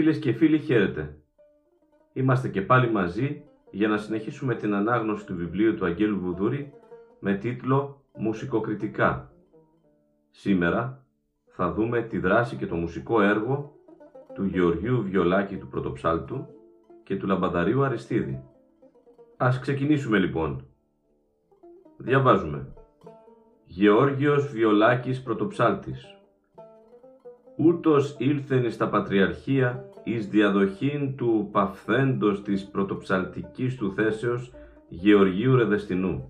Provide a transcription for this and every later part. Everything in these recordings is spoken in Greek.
Φίλες και φίλοι χαίρετε. Είμαστε και πάλι μαζί για να συνεχίσουμε την ανάγνωση του βιβλίου του Αγγέλου Βουδούρη με τίτλο «Μουσικοκριτικά». Σήμερα θα δούμε τη δράση και το μουσικό έργο του Γεωργίου Βιολάκη του Πρωτοψάλτου και του Λαμπανταρίου Αριστίδη. Ας ξεκινήσουμε λοιπόν. Διαβάζουμε. Γεώργιος Βιολάκης Πρωτοψάλτης ούτως ήλθεν στα Πατριαρχία εις διαδοχήν του παυθέντος της πρωτοψαλτικής του θέσεως Γεωργίου Ρεδεστινού,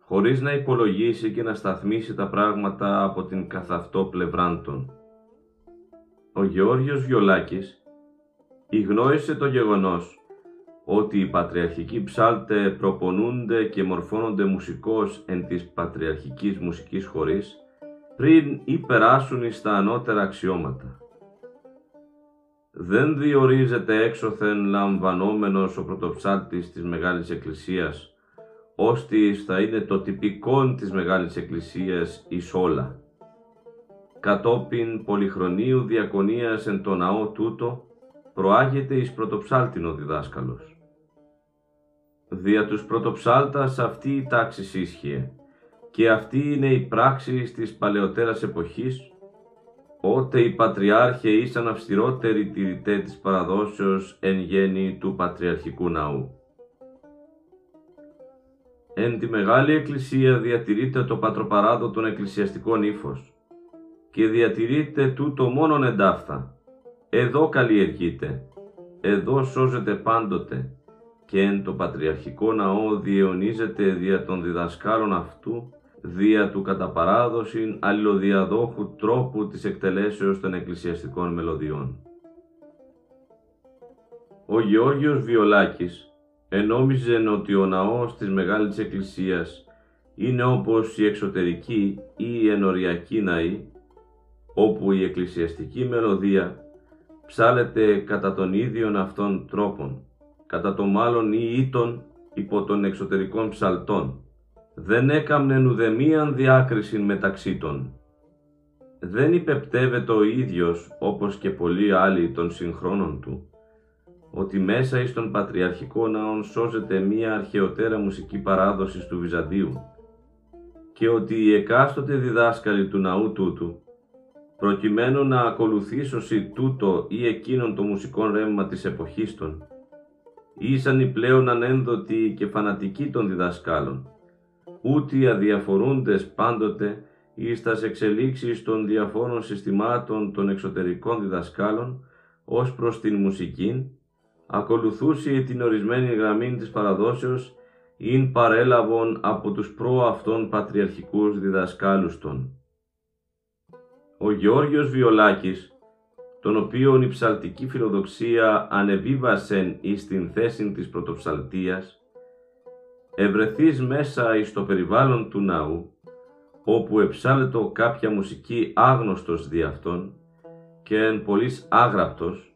χωρίς να υπολογίσει και να σταθμίσει τα πράγματα από την καθαυτό πλευράντων. Ο Γεώργιος Βιολάκης ηγνώρισε το γεγονός ότι οι πατριαρχικοί ψάλτε προπονούνται και μορφώνονται μουσικώς εν της πατριαρχικής μουσικής χωρίς πριν υπεράσουν στα ανώτερα αξιώματα. Δεν διορίζεται έξωθεν λαμβανόμενος ο πρωτοψάλτης της Μεγάλης Εκκλησίας, ώστις θα είναι το τυπικόν της Μεγάλης Εκκλησίας εις όλα. Κατόπιν πολυχρονίου διακονίας εν το ναό τούτο, προάγεται εις πρωτοψάλτην ο διδάσκαλος. Δια τους πρωτοψάλτας αυτή η τάξη ίσχυε, και αυτή είναι η πράξη της παλαιότερας εποχής, ότε οι Πατριάρχε ήσαν αυστηρότεροι τηρητέ της παραδόσεως εν γέννη του Πατριαρχικού Ναού. Εν τη Μεγάλη Εκκλησία διατηρείται το πατροπαράδοτον εκκλησιαστικών ύφος και διατηρείται τούτο μόνον εντάφθα. Εδώ καλλιεργείται, εδώ σώζεται πάντοτε και εν το Πατριαρχικό Ναό διαιωνίζεται δια των διδασκάλων αυτού δια του κατά παράδοση αλληλοδιαδόχου τρόπου της εκτελέσεως των εκκλησιαστικών μελωδιών. Ο Γεώργιος Βιολάκης ενόμιζε ότι ο ναός της Μεγάλης Εκκλησίας είναι όπως η εξωτερική ή η ενοριακή ναή, όπου η εκκλησιαστική μελωδία ψάλεται κατά τον ίδιον αυτών τρόπων, κατά το μάλλον ή ήτον υπό των εξωτερικών ψαλτών, δεν έκαμνε ουδεμίαν διάκριση μεταξύ των. Δεν υπεπτεύεται ο ίδιος, όπως και πολλοί άλλοι των συγχρόνων του, ότι μέσα εις τον πατριαρχικό ναόν σώζεται μία αρχαιοτέρα μουσική παράδοσης του Βυζαντίου και ότι οι εκάστοτε διδάσκαλοι του ναού τούτου, προκειμένου να ακολουθήσωσι τούτο ή εκείνον το μουσικό ρεύμα της εποχής των, ήσαν οι πλέον ανένδοτοι και φανατικοί των διδασκάλων, ούτε αδιαφορούντες πάντοτε εις τας εξελίξεις των διαφόρων συστημάτων των εξωτερικών διδασκάλων ως προς την μουσική, ακολουθούσε την ορισμένη γραμμή της παραδόσεως ειν παρέλαβον από τους προαυτών πατριαρχικούς διδασκάλους των. Ο Γεώργιος Βιολάκης, τον οποίον η ψαλτική φιλοδοξία ανεβίβασεν εις την θέση της πρωτοψαλτίας, ευρεθείς μέσα εις το περιβάλλον του ναού, όπου εψάλετο κάποια μουσική άγνωστος δι' αυτόν και εν πολλής άγραπτος,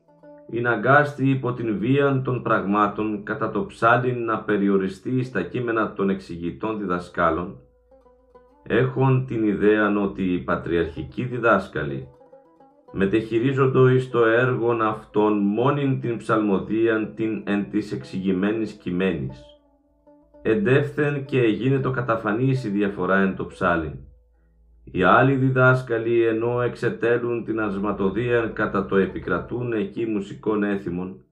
ειναγκάστη υπό την βίαν των πραγμάτων κατά το ψάλιν να περιοριστεί στα κείμενα των εξηγητών διδασκάλων, έχουν την ιδέα ότι οι πατριαρχικοί διδάσκαλοι μετεχειρίζοντο εις το έργον αυτών μόνην την ψαλμοδίαν την εν της εξηγημένης κειμένης εντεύθεν και έγινε το καταφανής η διαφορά εν το ψάλιν. Οι άλλοι διδάσκαλοι ενώ εξετέλουν την ασματοδία κατά το επικρατούν εκεί μουσικών έθιμων,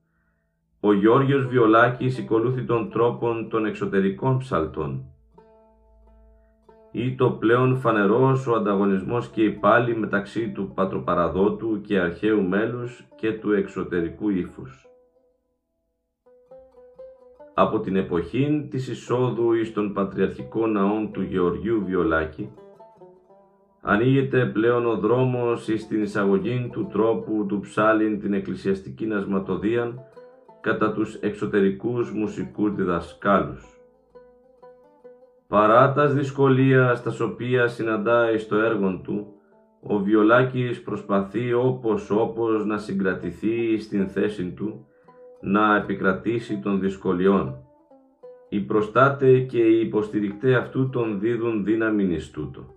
ο Γιώργος Βιολάκης οικολούθη των τρόπων των εξωτερικών ψαλτών. Ή το πλέον φανερός ο ανταγωνισμός και η πάλι μεταξύ του πατροπαραδότου και αρχαίου μέλους και του εξωτερικού ύφους. Από την εποχή της εισόδου εις των πατριαρχικών ναών του Γεωργίου Βιολάκη, ανοίγεται πλέον ο δρόμος εις την εισαγωγή του τρόπου του ψάλιν την εκκλησιαστική νασματοδία κατά τους εξωτερικούς μουσικούς διδασκάλους. Παρά τα δυσκολία στα οποία συναντάει στο έργο του, ο Βιολάκης προσπαθεί όπως όπως να συγκρατηθεί στην θέση του, να επικρατήσει των δυσκολιών. Οι προστάτες και οι υποστηρικτές αυτού τον δίδουν δύναμη εις τούτο.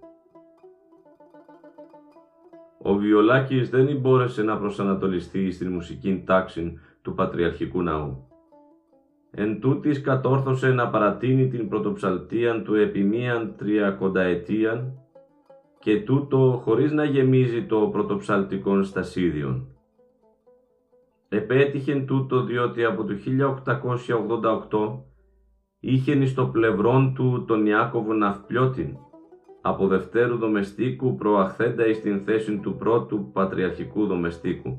Ο Βιολάκης δεν μπόρεσε να προσανατολιστεί στην μουσική τάξη του Πατριαρχικού Ναού. Εν τούτης κατόρθωσε να παρατείνει την πρωτοψαλτίαν του επί μίαν τριακονταετίαν και τούτο χωρίς να γεμίζει το πρωτοψαλτικόν στασίδιον. Επέτυχεν τούτο διότι από το 1888 είχεν στο πλευρόν του τον Ιάκωβο Ναυπλιώτην, από δευτέρου δομεστίκου προαχθέντα εις την θέση του πρώτου πατριαρχικού δομεστίκου.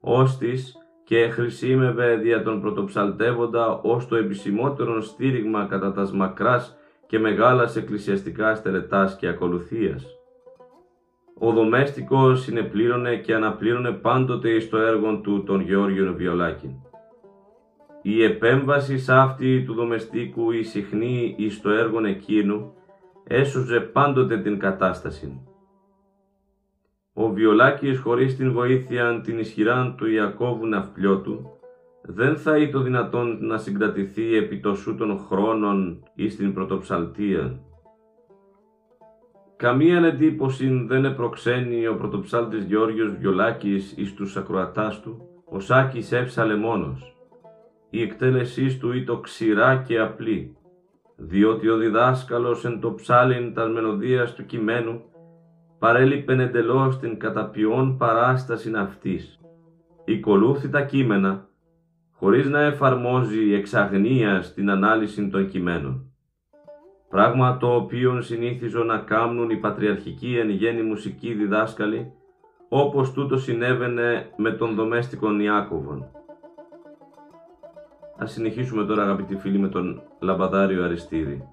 Όστις και χρησίμευε δια τον πρωτοψαλτεύοντα ως το επισημότερον στήριγμα κατά τας μακράς και μεγάλας εκκλησιαστικά στερετάς και ακολουθίας. Ο δομέστικος συνεπλήρωνε και αναπλήρωνε πάντοτε εις το έργο του τον Γεώργιο Βιολάκη. Η επέμβαση σ' αυτή του δομεστίκου η συχνή εις το έργο εκείνου έσωζε πάντοτε την κατάσταση. Ο Βιολάκης χωρίς την βοήθεια την ισχυράν του Ιακώβου ναυπλιώτου δεν θα ήταν δυνατόν να συγκρατηθεί επί τοσού των χρόνων ή στην πρωτοψαλτία. Καμία εντύπωση δεν επροξένει ο πρωτοψάλτης Γεώργιος Βιολάκης εις τους ακροατάς του, ο Σάκης έψαλε μόνος. Η εκτέλεσή του ήταν ξηρά και απλή, διότι ο διδάσκαλος εν το ψάλιν τας μελωδίας του κειμένου παρέλειπεν εντελώς την καταπιών παράσταση αυτής. Οικολούθη τα κείμενα, χωρίς να εφαρμόζει εξαγνία στην ανάλυση των κειμένων. Πράγμα το οποίο συνήθιζον να κάνουν οι πατριαρχικοί εν γέννη μουσικοί διδάσκαλοι, όπως τούτο συνέβαινε με τον δομέστικον Ιάκωβον. Ας συνεχίσουμε τώρα αγαπητοί φίλοι με τον Λαμπαδάριο Αριστίδη.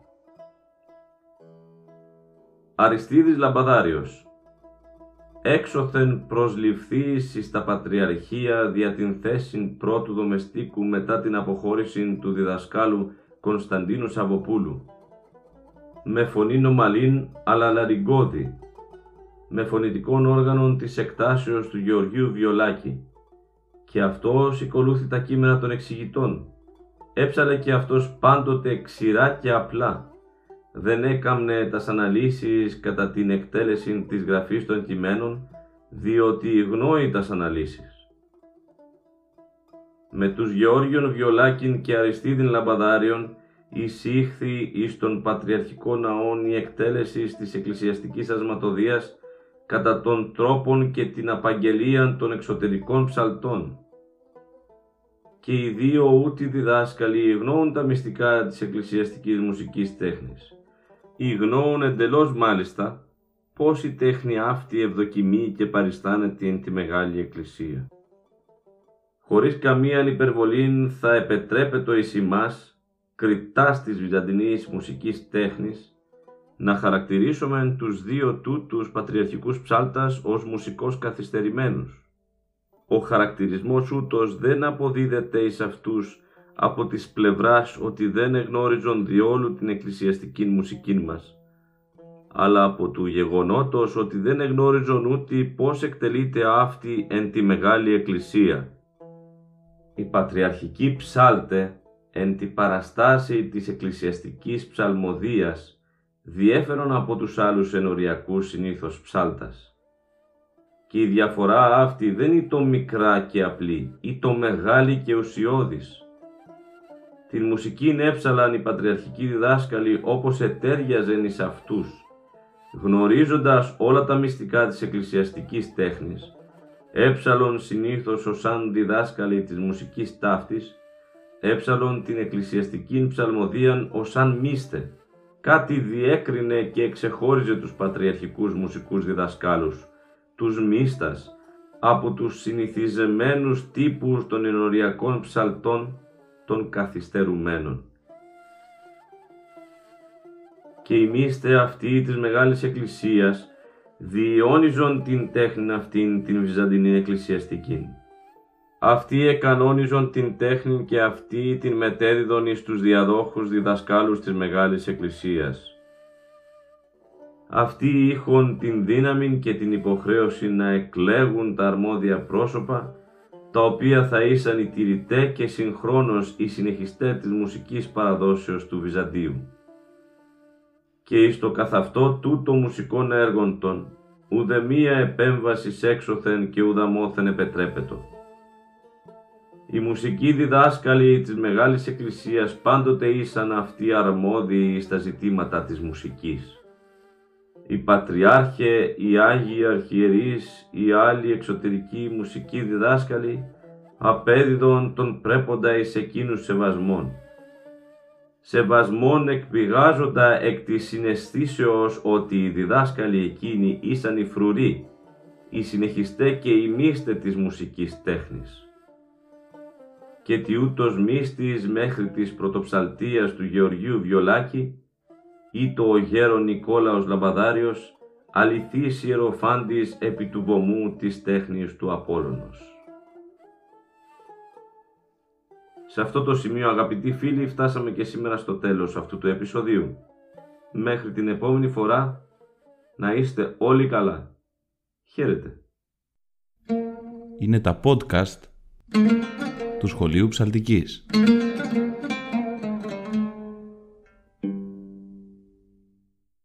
Αριστίδης Λαμπαδάριος Έξωθεν προσληφθείς εις τα Πατριαρχία δια την θέση πρώτου δομεστίκου μετά την αποχώρηση του διδασκάλου Κωνσταντίνου Σαββοπούλου. Με φωνή νομαλήν αλλά λαριγκώδη, με φωνητικών όργανων της εκτάσεως του Γεωργίου Βιολάκη. Και αυτό σηκολούθη τα κείμενα των εξηγητών. Έψαλε και αυτός πάντοτε ξηρά και απλά δεν έκαμνε τας αναλύσεις κατά την εκτέλεση της γραφής των κειμένων, διότι αγνοεί τας αναλύσεις. Με τους Γεώργιον Βιολάκιν και Αριστείδην Λαμπαδάριον εισήχθη εις τον Πατριαρχικό Ναόν η εκτέλεση της εκκλησιαστικής ασματοδίας κατά τον τρόπον και την απαγγελία των εξωτερικών ψαλτών. Και οι δύο ούτοι διδάσκαλοι αγνοούν τα μυστικά της εκκλησιαστικής μουσικής τέχνης υγνώουν εντελώς μάλιστα πώς η τέχνη αυτή ευδοκιμεί και παριστάνεται εν τη Μεγάλη Εκκλησία. Χωρίς καμία υπερβολή θα επετρέπετο εις ημάς, κριτάς της βυζαντινής μουσικής τέχνης, να χαρακτηρίσουμε τους δύο τούτους πατριαρχικούς ψάλτας ως μουσικός καθυστερημένους. Ο χαρακτηρισμός ούτως δεν αποδίδεται εις αυτούς από τις πλευράς ότι δεν εγνώριζον διόλου την εκκλησιαστική μουσική μας, αλλά από του γεγονότος ότι δεν εγνώριζον ούτε πώς εκτελείται αυτή εν τη Μεγάλη Εκκλησία. Η πατριαρχική ψάλτε εν τη παραστάση της εκκλησιαστικής ψαλμοδίας διέφερον από τους άλλους ενοριακούς συνήθως ψάλτας. Και η διαφορά αυτή δεν είναι το μικρά και απλή, ή το μεγάλη και ουσιώδης, την μουσική έψαλαν οι πατριαρχικοί διδάσκαλοι όπως ετέριαζεν εις αυτούς, Γνωρίζοντας όλα τα μυστικά της εκκλησιαστικής τέχνης, έψαλον συνήθως ως σαν διδάσκαλοι της μουσικής ταύτης, έψαλον την εκκλησιαστική ψαλμοδίαν ως σαν μίστε, κάτι διέκρινε και εξεχώριζε τους πατριαρχικούς μουσικούς διδασκάλους, τους μίστας, από τους συνηθιζεμένους τύπους των ενοριακών ψαλτών των καθυστερουμένων. Και οι μίστες αυτοί της Μεγάλης Εκκλησίας διαιώνιζον την τέχνη αυτήν την Βυζαντινή Εκκλησιαστική. Αυτοί εκανόνιζον την τέχνη και αυτοί την μετέδιδον εις τους διαδόχους διδασκάλους της Μεγάλης Εκκλησίας. Αυτοί είχαν την δύναμη και την υποχρέωση να εκλέγουν τα αρμόδια πρόσωπα, τα οποία θα ήσαν οι τηρητέ και συγχρόνως οι συνεχιστέ της μουσικής παραδόσεως του Βυζαντίου. Και εις το καθ' αυτό τούτο μουσικών έργων των, ουδε μία επέμβαση έξωθεν και ουδαμόθεν επετρέπετο. Οι μουσικοί διδάσκαλοι της Μεγάλης Εκκλησίας πάντοτε ήσαν αυτοί αρμόδιοι στα ζητήματα της μουσικής. Οι Πατριάρχε, οι Άγιοι Αρχιερείς, οι άλλοι εξωτερικοί μουσικοί διδάσκαλοι απέδιδον τον πρέποντα εις εκείνους σεβασμών. Σεβασμών εκπηγάζοντα εκ της συναισθήσεως ότι οι διδάσκαλοι εκείνοι ήσαν οι φρουροί, οι συνεχιστέ και οι μίστε της μουσικής τέχνης και τι ούτως μύστης μέχρι της πρωτοψαλτίας του Γεωργίου Βιολάκη ή το ο γέρον Νικόλαος Λαμπαδάριος αληθής ιεροφάντης επί του βωμού της τέχνης του Απόλλωνος. Σε αυτό το σημείο αγαπητοί φίλοι φτάσαμε και σήμερα στο τέλος αυτού του επεισοδίου. Μέχρι την επόμενη φορά να είστε όλοι καλά. Χαίρετε. Είναι τα podcast του Σχολείου Ψαλτικής.